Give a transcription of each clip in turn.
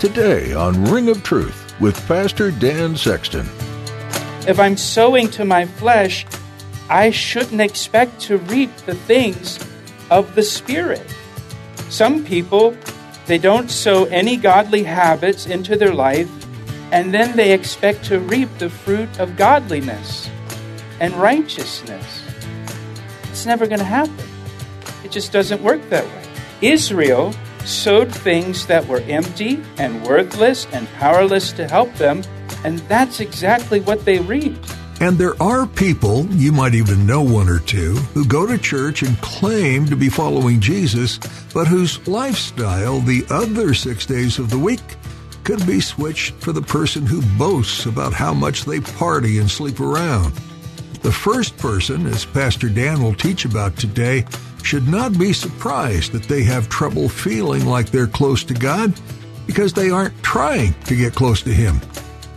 Today on Ring of Truth with Pastor Dan Sexton. If I'm sowing to my flesh, I shouldn't expect to reap the things of the Spirit. Some people, they don't sow any godly habits into their life, and then they expect to reap the fruit of godliness and righteousness. It's never going to happen. It just doesn't work that way. Israel sowed things that were empty and worthless and powerless to help them, and that's exactly what they reaped. And there are people, you might even know one or two, who go to church and claim to be following Jesus, but whose lifestyle the other six days of the week could be switched for the person who boasts about how much they party and sleep around. The first person, as Pastor Dan will teach about today, should not be surprised that they have trouble feeling like they're close to God because they aren't trying to get close to Him.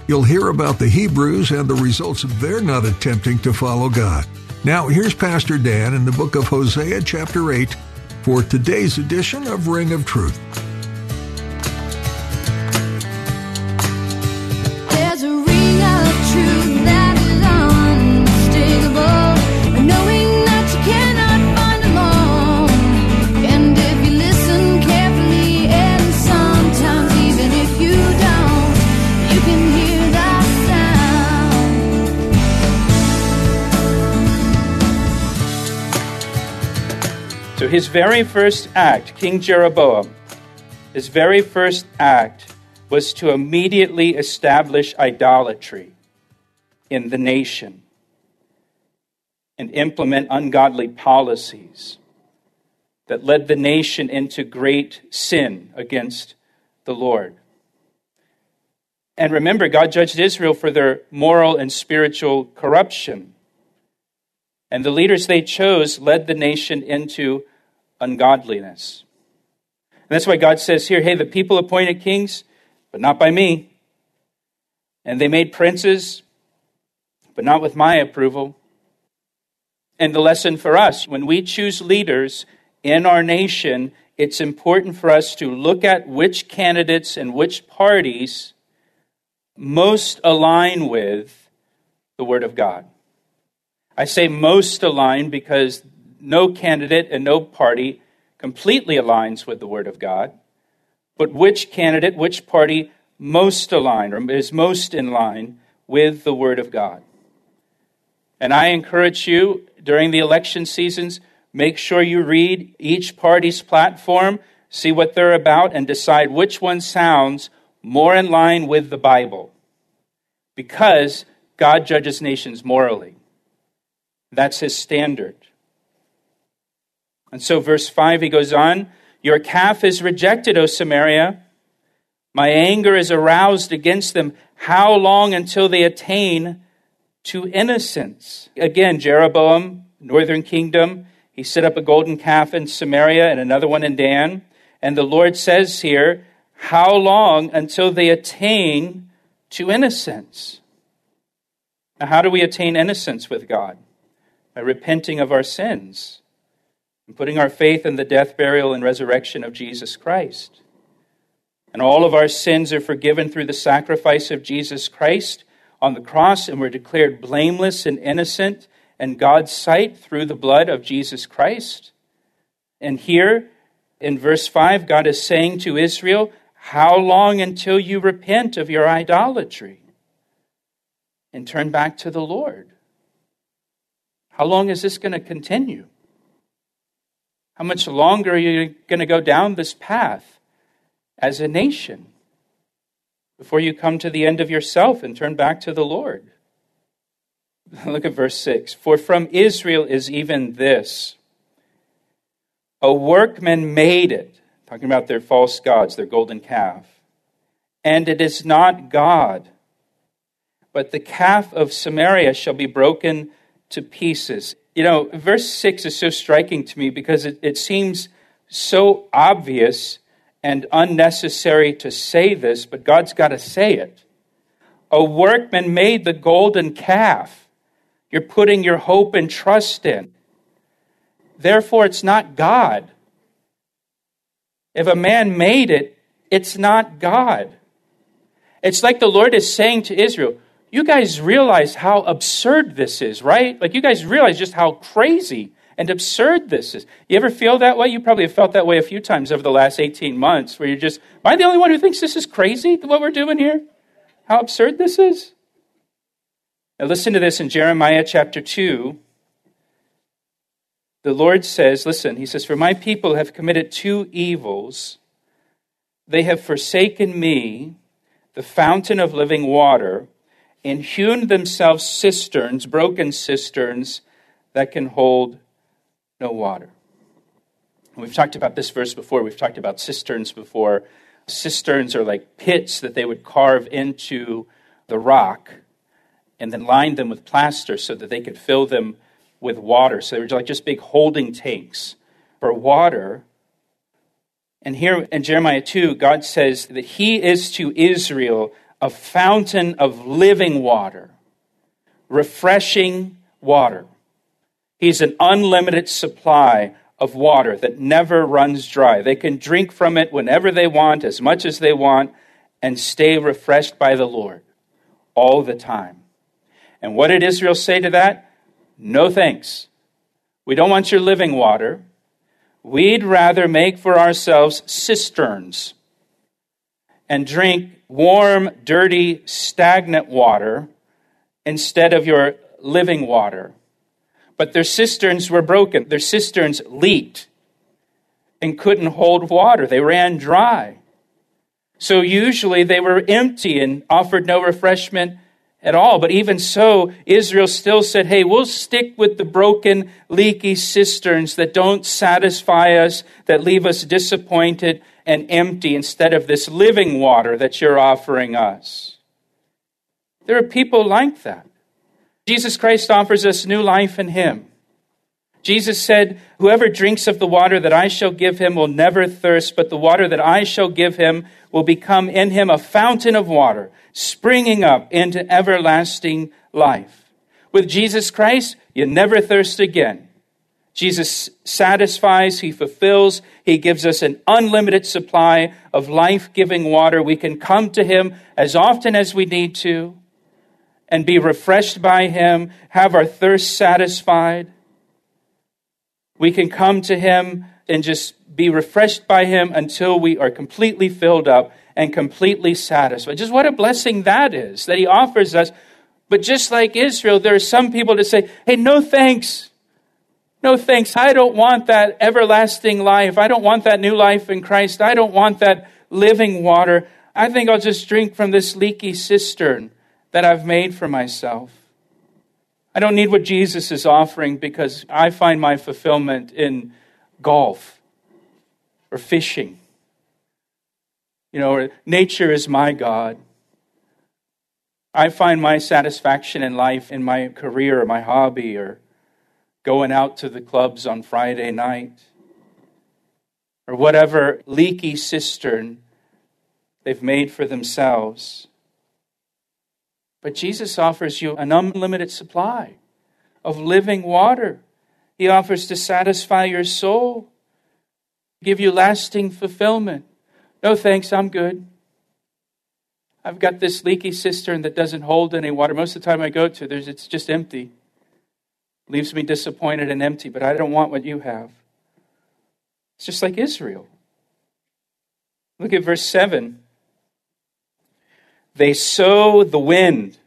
You'll hear about the Hebrews and the results of their not attempting to follow God. Now, here's Pastor Dan in the book of Hosea, chapter 8, for today's edition of Ring of Truth. His very first act, King Jeroboam, his very first act was to immediately establish idolatry in the nation and implement ungodly policies that led the nation into great sin against the Lord. And remember, God judged Israel for their moral and spiritual corruption. And the leaders they chose led the nation into ungodliness. And that's why God says here, hey, the people appointed kings, but not by me. And they made princes, but not with my approval. And the lesson for us when we choose leaders in our nation, it's important for us to look at which candidates and which parties most align with the Word of God. I say most align because no candidate and no party completely aligns with the Word of God, but which candidate, which party most align or is most in line with the Word of God. And I encourage you during the election seasons, make sure you read each party's platform, see what they're about, and decide which one sounds more in line with the Bible. Because God judges nations morally. That's his standard. And so, verse 5, he goes on Your calf is rejected, O Samaria. My anger is aroused against them. How long until they attain to innocence? Again, Jeroboam, northern kingdom, he set up a golden calf in Samaria and another one in Dan. And the Lord says here, How long until they attain to innocence? Now, how do we attain innocence with God? By repenting of our sins and putting our faith in the death, burial, and resurrection of Jesus Christ. And all of our sins are forgiven through the sacrifice of Jesus Christ on the cross, and we're declared blameless and innocent in God's sight through the blood of Jesus Christ. And here in verse 5, God is saying to Israel, How long until you repent of your idolatry and turn back to the Lord? How long is this going to continue? How much longer are you going to go down this path as a nation before you come to the end of yourself and turn back to the Lord? Look at verse 6. For from Israel is even this a workman made it, talking about their false gods, their golden calf. And it is not God, but the calf of Samaria shall be broken to pieces. You know, verse 6 is so striking to me because it, it seems so obvious and unnecessary to say this, but God's got to say it. A workman made the golden calf. You're putting your hope and trust in. Therefore, it's not God. If a man made it, it's not God. It's like the Lord is saying to Israel, you guys realize how absurd this is, right? Like, you guys realize just how crazy and absurd this is. You ever feel that way? You probably have felt that way a few times over the last 18 months, where you're just, am I the only one who thinks this is crazy, what we're doing here? How absurd this is? Now, listen to this in Jeremiah chapter 2. The Lord says, Listen, He says, For my people have committed two evils. They have forsaken me, the fountain of living water, and hewn themselves cisterns, broken cisterns, that can hold no water. We've talked about this verse before. We've talked about cisterns before. Cisterns are like pits that they would carve into the rock and then line them with plaster so that they could fill them with water. So they were like just big holding tanks for water. And here in Jeremiah 2, God says that He is to Israel a fountain of living water, refreshing water. He's an unlimited supply of water that never runs dry. They can drink from it whenever they want, as much as they want, and stay refreshed by the Lord all the time. And what did Israel say to that? No thanks. We don't want your living water. We'd rather make for ourselves cisterns and drink warm, dirty, stagnant water instead of your living water. But their cisterns were broken. Their cisterns leaked and couldn't hold water. They ran dry. So usually they were empty and offered no refreshment at all. But even so, Israel still said, hey, we'll stick with the broken, leaky cisterns that don't satisfy us, that leave us disappointed and empty instead of this living water that you're offering us. There are people like that. Jesus Christ offers us new life in Him. Jesus said, Whoever drinks of the water that I shall give him will never thirst, but the water that I shall give him will become in him a fountain of water, springing up into everlasting life. With Jesus Christ, you never thirst again. Jesus satisfies, He fulfills, He gives us an unlimited supply of life giving water. We can come to Him as often as we need to and be refreshed by Him, have our thirst satisfied. We can come to Him and just be refreshed by Him until we are completely filled up and completely satisfied. Just what a blessing that is that He offers us. But just like Israel, there are some people that say, hey, no thanks. No thanks. I don't want that everlasting life. I don't want that new life in Christ. I don't want that living water. I think I'll just drink from this leaky cistern that I've made for myself. I don't need what Jesus is offering because I find my fulfillment in golf or fishing. You know, nature is my God. I find my satisfaction in life in my career or my hobby or going out to the clubs on Friday night or whatever leaky cistern they've made for themselves. But Jesus offers you an unlimited supply of living water. He offers to satisfy your soul, give you lasting fulfillment. No thanks, I'm good. I've got this leaky cistern that doesn't hold any water. Most of the time I go to, there's, it's just empty. Leaves me disappointed and empty, but I don't want what you have. It's just like Israel. Look at verse 7. They sow the wind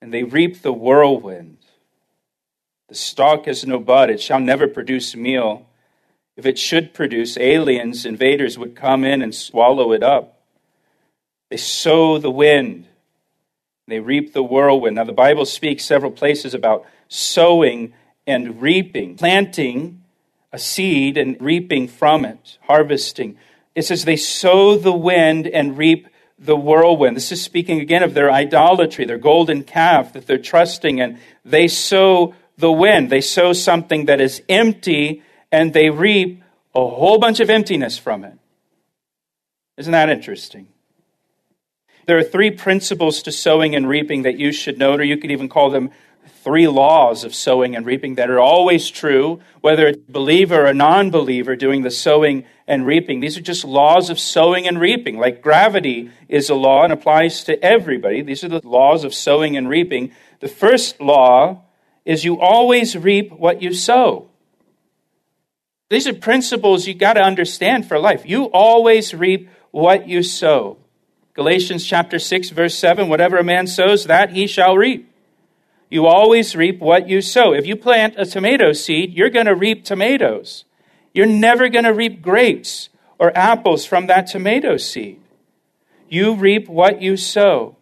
and they reap the whirlwind. The stalk has no bud, it shall never produce meal. If it should produce, aliens, invaders would come in and swallow it up. They sow the wind, they reap the whirlwind. Now, the Bible speaks several places about sowing and reaping. Planting a seed and reaping from it, harvesting. It says they sow the wind and reap the whirlwind. This is speaking again of their idolatry, their golden calf that they're trusting in. They sow the wind. They sow something that is empty and they reap a whole bunch of emptiness from it. Isn't that interesting? There are three principles to sowing and reaping that you should note, or you could even call them three laws of sowing and reaping that are always true, whether it's believer or non believer doing the sowing and reaping. These are just laws of sowing and reaping. Like gravity is a law and applies to everybody. These are the laws of sowing and reaping. The first law is you always reap what you sow. These are principles you got to understand for life. You always reap what you sow. Galatians chapter 6 verse 7, whatever a man sows, that he shall reap. You always reap what you sow. If you plant a tomato seed, you're going to reap tomatoes. You're never going to reap grapes or apples from that tomato seed. You reap what you sow.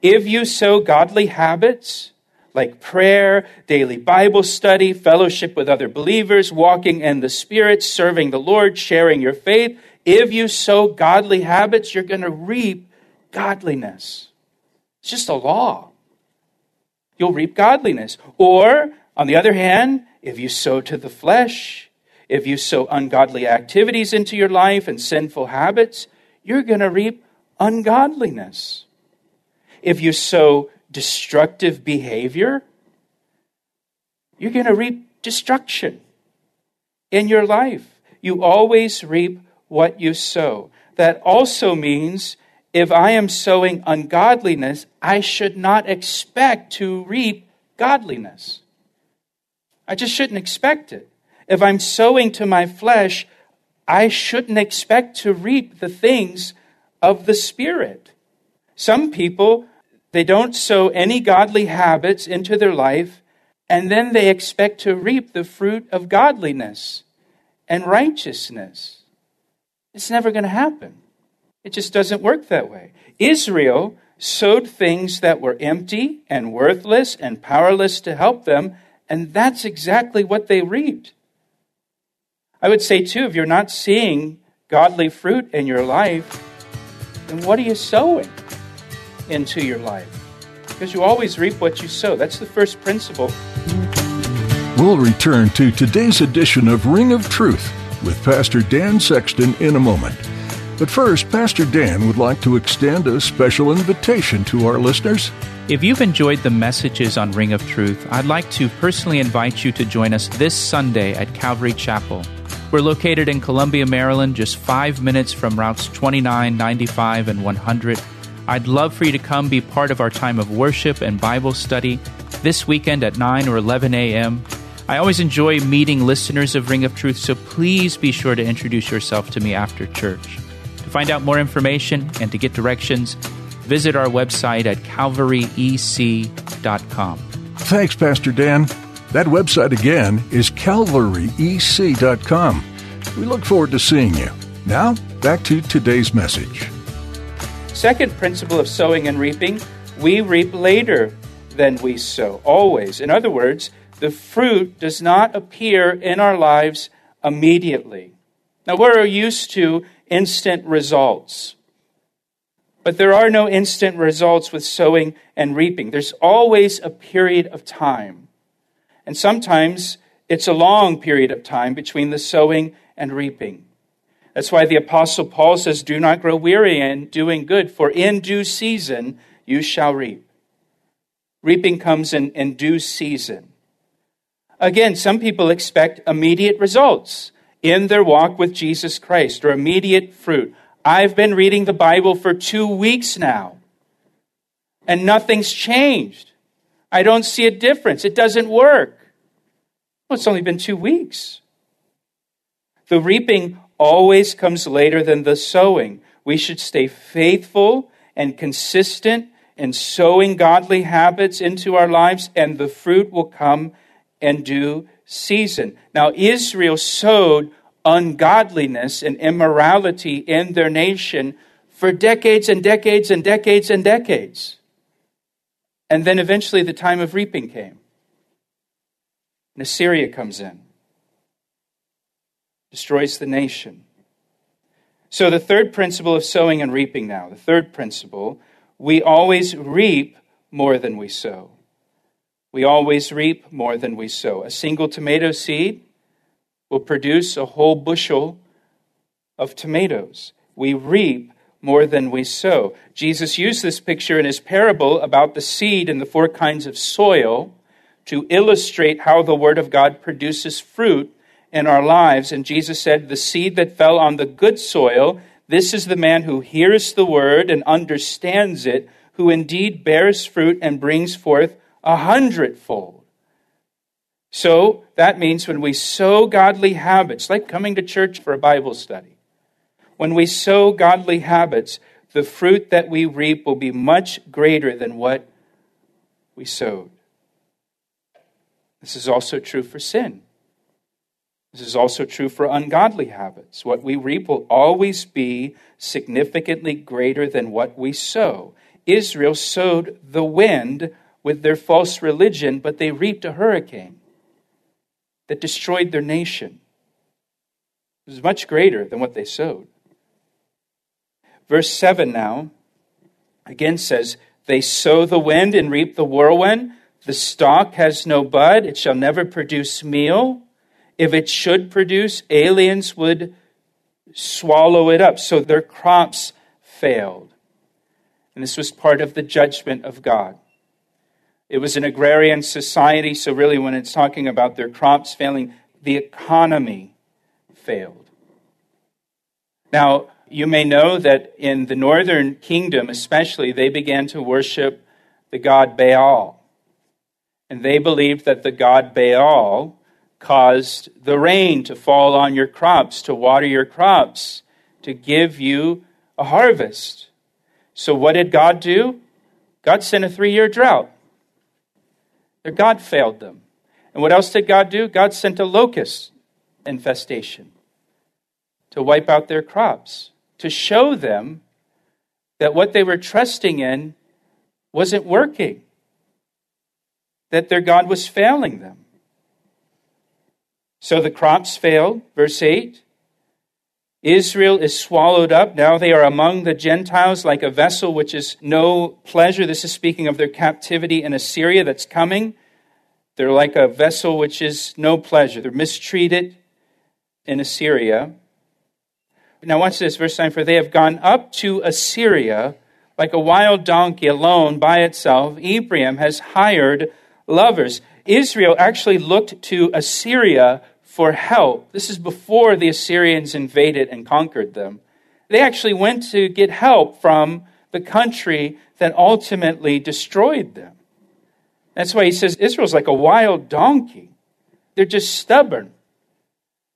If you sow godly habits, like prayer, daily Bible study, fellowship with other believers, walking in the Spirit, serving the Lord, sharing your faith. If you sow godly habits, you're going to reap godliness. It's just a law. You'll reap godliness. Or, on the other hand, if you sow to the flesh, if you sow ungodly activities into your life and sinful habits, you're going to reap ungodliness. If you sow destructive behavior, you're going to reap destruction in your life. You always reap what you sow. That also means if I am sowing ungodliness, I should not expect to reap godliness. I just shouldn't expect it. If I'm sowing to my flesh, I shouldn't expect to reap the things of the Spirit. Some people they don't sow any godly habits into their life, and then they expect to reap the fruit of godliness and righteousness. It's never going to happen. It just doesn't work that way. Israel sowed things that were empty and worthless and powerless to help them, and that's exactly what they reaped. I would say, too, if you're not seeing godly fruit in your life, then what are you sowing? into your life. Because you always reap what you sow. That's the first principle. We'll return to today's edition of Ring of Truth with Pastor Dan Sexton in a moment. But first, Pastor Dan would like to extend a special invitation to our listeners. If you've enjoyed the messages on Ring of Truth, I'd like to personally invite you to join us this Sunday at Calvary Chapel. We're located in Columbia, Maryland, just five minutes from routes 29, 95, and 100 I'd love for you to come be part of our time of worship and Bible study this weekend at 9 or 11 a.m. I always enjoy meeting listeners of Ring of Truth, so please be sure to introduce yourself to me after church. To find out more information and to get directions, visit our website at calvaryec.com. Thanks, Pastor Dan. That website again is calvaryec.com. We look forward to seeing you. Now, back to today's message. Second principle of sowing and reaping we reap later than we sow, always. In other words, the fruit does not appear in our lives immediately. Now, we're used to instant results. But there are no instant results with sowing and reaping. There's always a period of time. And sometimes it's a long period of time between the sowing and reaping. That's why the Apostle Paul says, Do not grow weary in doing good, for in due season you shall reap. Reaping comes in, in due season. Again, some people expect immediate results in their walk with Jesus Christ or immediate fruit. I've been reading the Bible for two weeks now, and nothing's changed. I don't see a difference. It doesn't work. Well, it's only been two weeks. The reaping always comes later than the sowing. We should stay faithful and consistent in sowing godly habits into our lives, and the fruit will come in due season. Now, Israel sowed ungodliness and immorality in their nation for decades and decades and decades and decades. And then eventually the time of reaping came. And Assyria comes in. destroys the nation. So, the third principle of sowing and reaping now, the third principle, we always reap more than we sow. We always reap more than we sow. A single tomato seed will produce a whole bushel of tomatoes. We reap more than we sow. Jesus used this picture in his parable about the seed and the four kinds of soil to illustrate how the Word of God produces fruit in our lives. And Jesus said, The seed that fell on the good soil, this is the man who hears the Word and understands it, who indeed bears fruit and brings forth a hundredfold. So that means when we sow godly habits, like coming to church for a Bible study, when we sow godly habits, the fruit that we reap will be much greater than what we sowed. This is also true for sin. This is also true for ungodly habits. What we reap will always be significantly greater than what we sow. Israel sowed the wind with their false religion, but they reaped a hurricane that destroyed their nation. It was much greater than what they sowed. Verse 7 now again says, They sow the wind and reap the whirlwind. The stalk has no bud, it shall never produce meal. If it should produce, aliens would swallow it up. So their crops failed. And this was part of the judgment of God. It was an agrarian society, so really, when it's talking about their crops failing, the economy failed. Now, you may know that in the northern kingdom, especially, they began to worship the god Baal. And they believed that the god Baal caused the rain to fall on your crops, to water your crops, to give you a harvest. So, what did God do? God sent a three year drought. Their God failed them. And what else did God do? God sent a locust infestation to wipe out their crops, to show them that what they were trusting in wasn't working, that their God was failing them. So the crops failed, verse 8. Israel is swallowed up. Now they are among the Gentiles like a vessel which is no pleasure. This is speaking of their captivity in Assyria that's coming. They're like a vessel which is no pleasure. They're mistreated in Assyria. Now, watch this, verse 9 For they have gone up to Assyria like a wild donkey alone by itself. Ephraim has hired lovers. Israel actually looked to Assyria for help. This is before the Assyrians invaded and conquered them. They actually went to get help from the country that ultimately destroyed them. That's why he says Israel's like a wild donkey. They're just stubborn.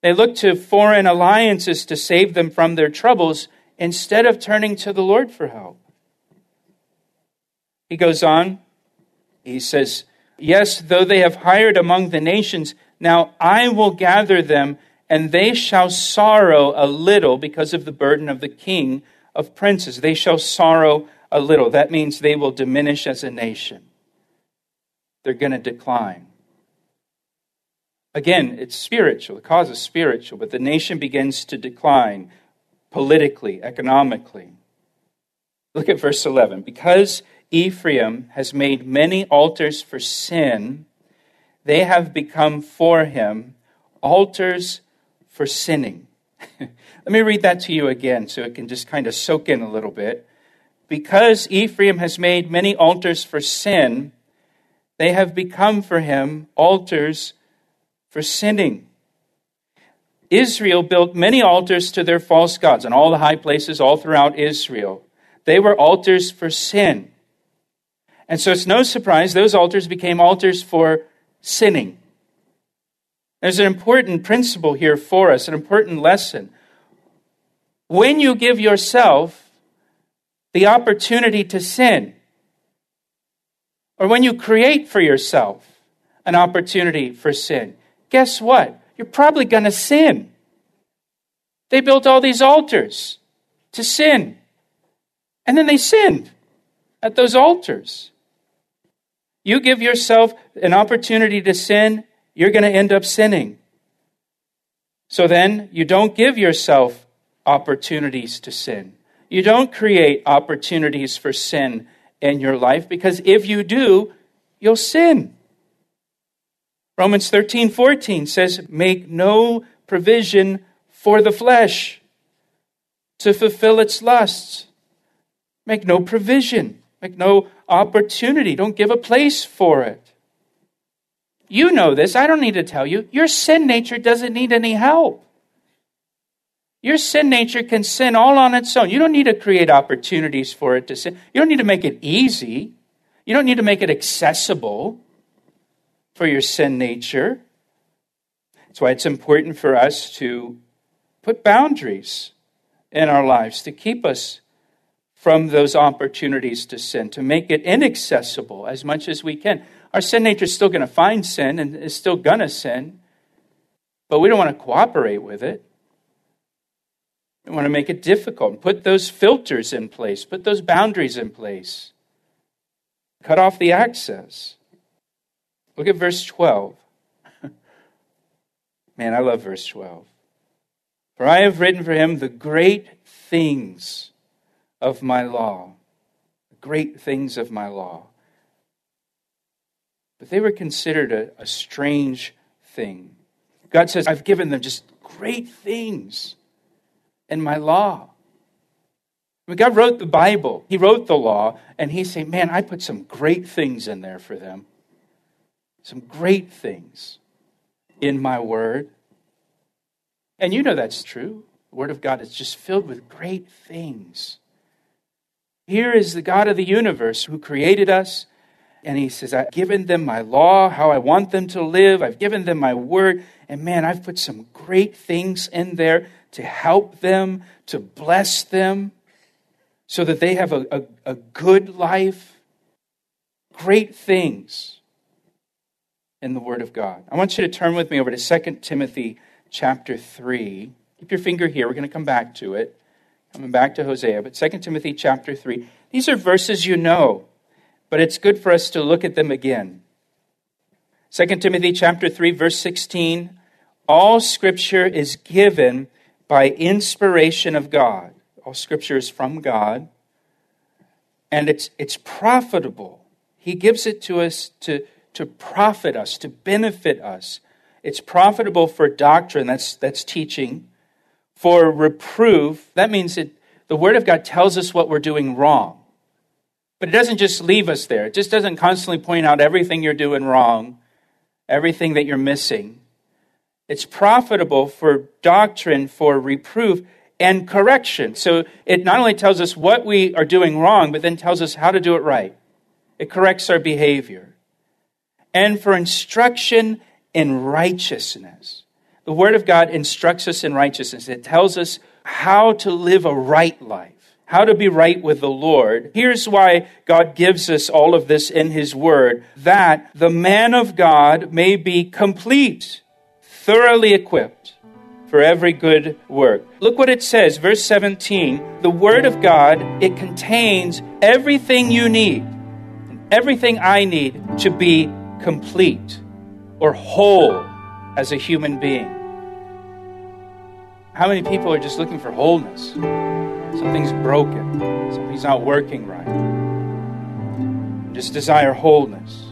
They look to foreign alliances to save them from their troubles instead of turning to the Lord for help. He goes on, he says, Yes, though they have hired among the nations, now I will gather them, and they shall sorrow a little because of the burden of the king of princes. They shall sorrow a little. That means they will diminish as a nation, they're going to decline. Again, it's spiritual. The cause is spiritual, but the nation begins to decline politically, economically. Look at verse 11. Because Ephraim has made many altars for sin, they have become for him altars for sinning. Let me read that to you again so it can just kind of soak in a little bit. Because Ephraim has made many altars for sin, they have become for him altars for sinning. Israel built many altars to their false gods in all the high places all throughout Israel. They were altars for sin. And so it's no surprise those altars became altars for sinning. There's an important principle here for us, an important lesson. When you give yourself the opportunity to sin, or when you create for yourself an opportunity for sin, guess what? You're probably going to sin. They built all these altars to sin, and then they sinned at those altars. You give yourself an opportunity to sin, you're going to end up sinning. So then, you don't give yourself opportunities to sin. You don't create opportunities for sin in your life because if you do, you'll sin. Romans 13, 14 says, Make no provision for the flesh to fulfill its lusts. Make no provision, make no opportunity. Don't give a place for it. You know this. I don't need to tell you. Your sin nature doesn't need any help. Your sin nature can sin all on its own. You don't need to create opportunities for it to sin. You don't need to make it easy. You don't need to make it accessible for your sin nature. That's why it's important for us to put boundaries in our lives to keep us from those opportunities to sin, to make it inaccessible as much as we can. Our sin nature is still going to find sin and is still going to sin, but we don't want to cooperate with it. We want to make it difficult. and Put those filters in place, put those boundaries in place. Cut off the access. Look at verse 12. Man, I love verse 12. For I have written for him the great things of my law. Great things of my law. But they were considered a, a strange thing. God says, I've given them just great things in my law. When God wrote the Bible, He wrote the law, and He's saying, Man, I put some great things in there for them. Some great things in my word. And you know that's true. The Word of God is just filled with great things. Here is the God of the universe who created us, and He says, I've given them my law, how I want them to live. I've given them my word. And man, I've put some great things in there to help them, to bless them, so that they have a, a, a good life. Great things in the Word of God. I want you to turn with me over to 2 Timothy chapter 3. Keep your finger here. We're going to come back to it. Coming back to Hosea, but 2 Timothy chapter 3. These are verses you know, but it's good for us to look at them again. 2 Timothy chapter 3 verse 16 all scripture is given by inspiration of God. All scripture is from God and it's it's profitable. He gives it to us to to profit us, to benefit us. It's profitable for doctrine, that's that's teaching, for reproof. That means that the word of God tells us what we're doing wrong. But it doesn't just leave us there. It just doesn't constantly point out everything you're doing wrong, everything that you're missing. It's profitable for doctrine, for reproof, and correction. So it not only tells us what we are doing wrong, but then tells us how to do it right. It corrects our behavior. And for instruction in righteousness. The Word of God instructs us in righteousness. It tells us how to live a right life, how to be right with the Lord. Here's why God gives us all of this in His Word that the man of God may be complete thoroughly equipped for every good work. Look what it says, verse 17. The Word of God, it contains everything you need, everything I need to be complete or whole as a human being. How many people are just looking for wholeness? Something's broken, something's not working right. Just desire wholeness.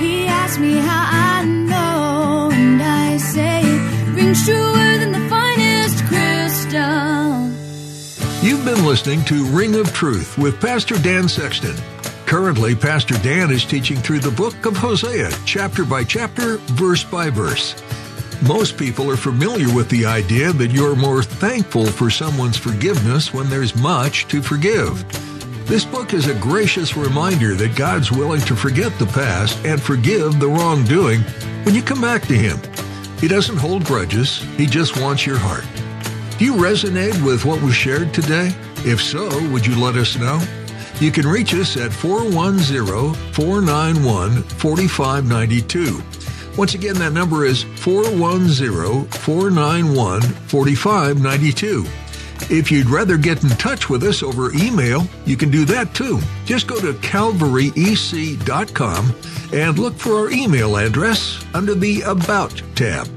He asked me how I know, and I say it rings truer than the finest crystal. You've been listening to Ring of Truth with Pastor Dan Sexton. Currently, Pastor Dan is teaching through the book of Hosea, chapter by chapter, verse by verse. Most people are familiar with the idea that you're more thankful for someone's forgiveness when there's much to forgive. This book is a gracious reminder that God's willing to forget the past and forgive the wrongdoing when you come back to Him. He doesn't hold grudges, He just wants your heart. Do you resonate with what was shared today? If so, would you let us know? You can reach us at 410 491 4592. Once again, that number is 410 491 4592. If you'd rather get in touch with us over email, you can do that too. Just go to calvaryec.com and look for our email address under the About tab.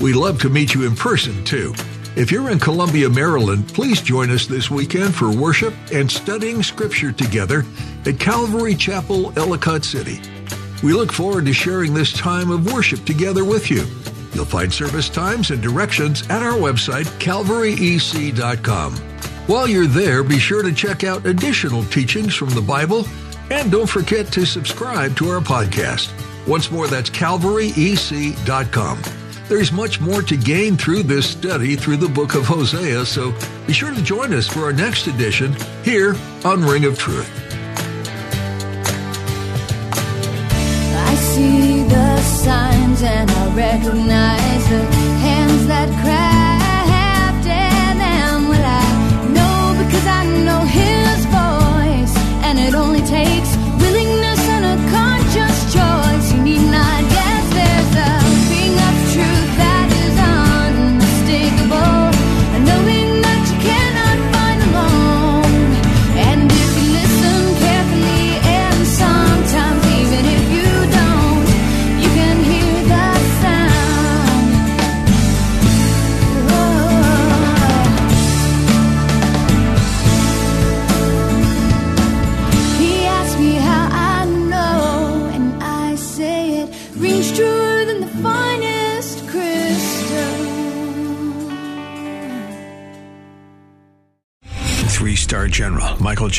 We'd love to meet you in person, too. If you're in Columbia, Maryland, please join us this weekend for worship and studying Scripture together at Calvary Chapel, Ellicott City. We look forward to sharing this time of worship together with you. You'll find service times and directions at our website, calvaryec.com. While you're there, be sure to check out additional teachings from the Bible and don't forget to subscribe to our podcast. Once more, that's calvaryec.com. There's much more to gain through this study through the book of Hosea, so be sure to join us for our next edition here on Ring of Truth. Signs and I recognize the